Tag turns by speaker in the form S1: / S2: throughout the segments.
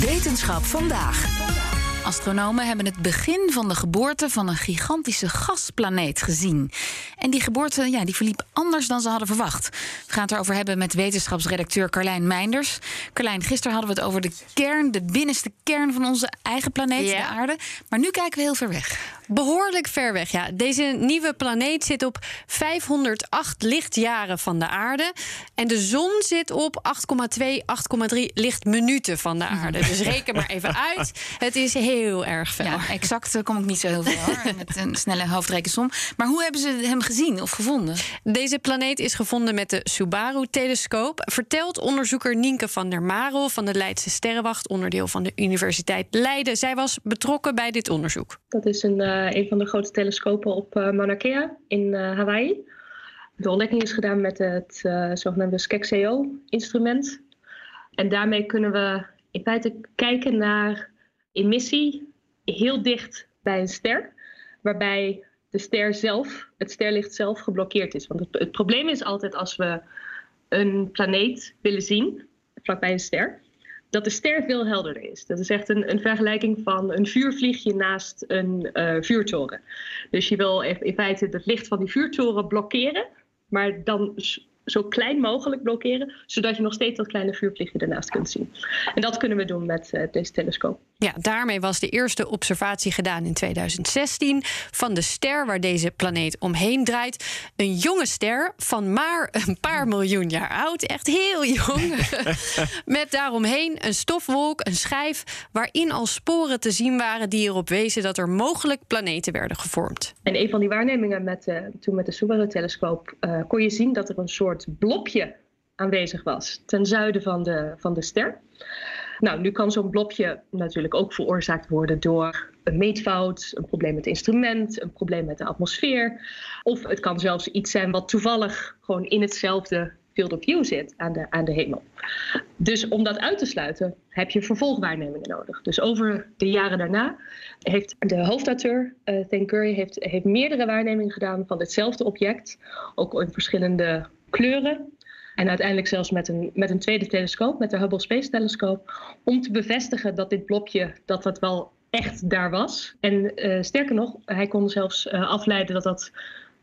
S1: Wetenschap vandaag. Astronomen hebben het begin van de geboorte van een gigantische gasplaneet gezien. En die geboorte ja, die verliep anders dan ze hadden verwacht. We gaan het erover hebben met wetenschapsredacteur Carlijn Meinders. Carlijn, gisteren hadden we het over de kern, de binnenste kern van onze eigen planeet,
S2: Ja.
S1: de aarde. Maar nu kijken we heel ver weg.
S2: Behoorlijk ver weg, ja. Deze nieuwe planeet zit op 508 lichtjaren van de aarde. En de zon zit op 8,2, 8,3 lichtminuten van de aarde. Dus reken maar even uit. Het is heel erg ver.
S1: Ja, exact kom ik niet zo heel veel hoor, met een snelle hoofdrekensom. Maar hoe hebben ze hem gezien of gevonden?
S2: Deze planeet is gevonden met de Subaru-telescoop. Vertelt onderzoeker Nienke van der Marel van de Leidse Sterrenwacht, onderdeel van de Universiteit Leiden. Zij was betrokken bij dit onderzoek.
S3: Dat is een, eh, een van de grote telescopen op eh, Mauna Kea in eh, Hawaii. De ontdekking is gedaan met het eh, zogenaamde SKEXEO-instrument. En daarmee kunnen we in feite kijken naar emissie heel dicht bij een ster, waarbij de ster zelf, het sterlicht zelf, geblokkeerd is. Want het, probleem is altijd als we een planeet willen zien, vlakbij een ster, dat de ster veel helderder is. Dat is echt een, een vergelijking van een vuurvliegje naast een eh, vuurtoren. Dus je wil in feite het licht van die vuurtoren blokkeren, maar dan zo klein mogelijk blokkeren, zodat je nog steeds dat kleine vuurvliegje ernaast kunt zien. En dat kunnen we doen met eh, deze telescoop.
S2: Ja, daarmee was de eerste observatie gedaan in 2016 van de ster waar deze planeet omheen draait. Een jonge ster van maar een paar miljoen jaar oud, echt heel jong. Met daaromheen een stofwolk, een schijf waarin al sporen te zien waren die erop wezen dat er mogelijk planeten werden gevormd.
S3: En een van die waarnemingen met, eh, toen met de Subaru-telescoop eh, kon je zien dat er een soort blopje aanwezig was ten zuiden van de, van de ster. Nou, nu kan zo'n blopje natuurlijk ook veroorzaakt worden door een meetfout, een probleem met het instrument, een probleem met de atmosfeer. Of het kan zelfs iets zijn wat toevallig gewoon in hetzelfde field of view zit aan de, aan de hemel. Dus om dat uit te sluiten heb je vervolgwaarnemingen nodig. Dus over de jaren daarna heeft de hoofdauteur, eh Thane Curry, heeft, heeft meerdere waarnemingen gedaan van hetzelfde object. Ook in verschillende kleuren. En uiteindelijk zelfs met een, met een tweede telescoop, met de Hubble Space Telescope, om te bevestigen dat dit blokje, dat dat wel echt daar was. En eh, sterker nog, hij kon zelfs eh, afleiden dat dat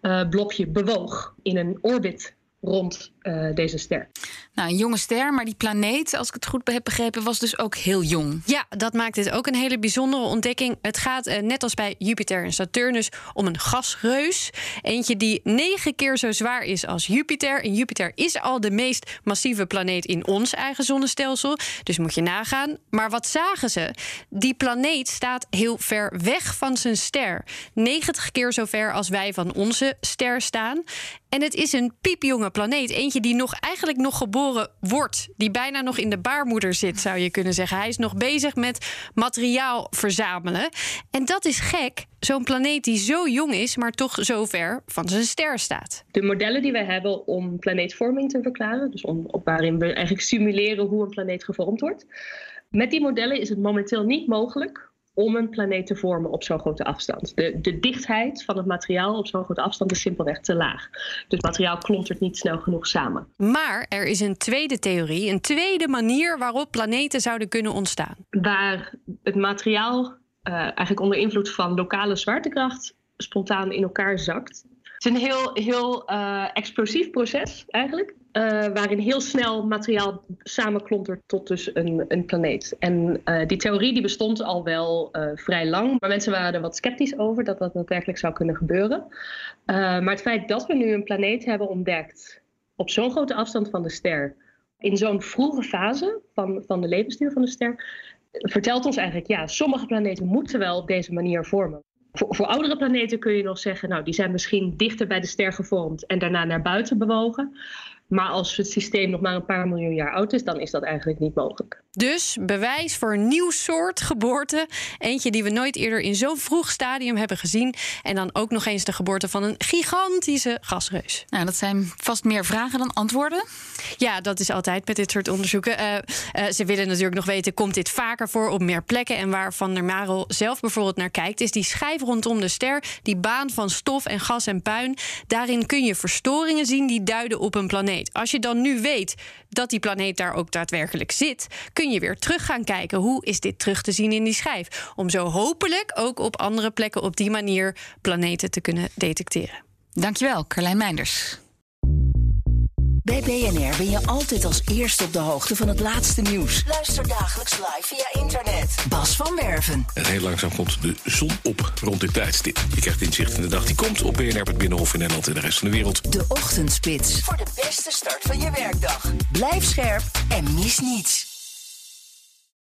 S3: eh, blokje bewoog in een orbit rond deze ster.
S1: Nou, een jonge ster, maar die planeet, als ik het goed heb begrepen, was dus ook heel jong.
S2: Ja, dat maakt dit ook een hele bijzondere ontdekking. Het gaat eh, net als bij Jupiter en Saturnus om een gasreus. Eentje die negen keer zo zwaar is als Jupiter. En Jupiter is al de meest massieve planeet in ons eigen zonnestelsel. Dus moet je nagaan. Maar wat zagen ze? Die planeet staat heel ver weg van zijn ster. 90 keer zo ver als wij van onze ster staan. En het is een piepjonge planeet. Eentje die nog eigenlijk nog geboren wordt. Die bijna nog in de baarmoeder zit, zou je kunnen zeggen. Hij is nog bezig met materiaal verzamelen. En dat is gek. Zo'n planeet die zo jong is, maar toch zo ver van zijn ster staat.
S3: De modellen die wij hebben om planeetvorming te verklaren, dus om, op waarin we eigenlijk simuleren hoe een planeet gevormd wordt. Met die modellen is het momenteel niet mogelijk om een planeet te vormen op zo'n grote afstand. De, de dichtheid van het materiaal op zo'n grote afstand is simpelweg te laag. Dus het materiaal klontert niet snel genoeg samen.
S2: Maar er is een tweede theorie, een tweede manier waarop planeten zouden kunnen ontstaan.
S3: Waar het materiaal eh, eigenlijk onder invloed van lokale zwaartekracht spontaan in elkaar zakt. Het is een heel, heel eh, explosief proces eigenlijk. Eh, waarin heel snel materiaal samenklontert tot dus een, een planeet. En eh, die theorie die bestond al wel eh, vrij lang. Maar mensen waren er wat sceptisch over dat dat daadwerkelijk zou kunnen gebeuren. Maar het feit dat we nu een planeet hebben ontdekt op zo'n grote afstand van de ster. In zo'n vroege fase van, van de levensduur van de ster vertelt ons eigenlijk, ja, sommige planeten moeten wel op deze manier vormen. Voor, voor oudere planeten kun je nog zeggen, nou, die zijn misschien dichter bij de ster gevormd en daarna naar buiten bewogen. Maar als het systeem nog maar een paar miljoen jaar oud is, dan is dat eigenlijk niet mogelijk.
S2: Dus bewijs voor een nieuw soort geboorte. Eentje die we nooit eerder in zo'n vroeg stadium hebben gezien. En dan ook nog eens de geboorte van een gigantische gasreus.
S1: Nou, dat zijn vast meer vragen dan antwoorden.
S2: Ja, dat is altijd met dit soort onderzoeken. Uh, uh, ze willen natuurlijk nog weten, komt dit vaker voor op meer plekken? En waar Van der Marel zelf bijvoorbeeld naar kijkt... is die schijf rondom de ster, die baan van stof en gas en puin. Daarin kun je verstoringen zien die duiden op een planeet. Als je dan nu weet dat die planeet daar ook daadwerkelijk zit... kun je weer terug gaan kijken, hoe is dit terug te zien in die schijf? Om zo hopelijk ook op andere plekken op die manier planeten te kunnen detecteren.
S1: Dankjewel, Carlijn Meinders.
S4: Bij BNR ben je altijd als eerste op de hoogte van het laatste nieuws. Luister dagelijks live via internet. Bas van Werven.
S5: En heel langzaam komt de zon op rond dit tijdstip. Je krijgt inzicht in de dag die komt op BNR, het Binnenhof in Nederland en de rest van de wereld.
S4: De Ochtendspits. Voor de beste start van je werkdag. Blijf scherp en mis niets.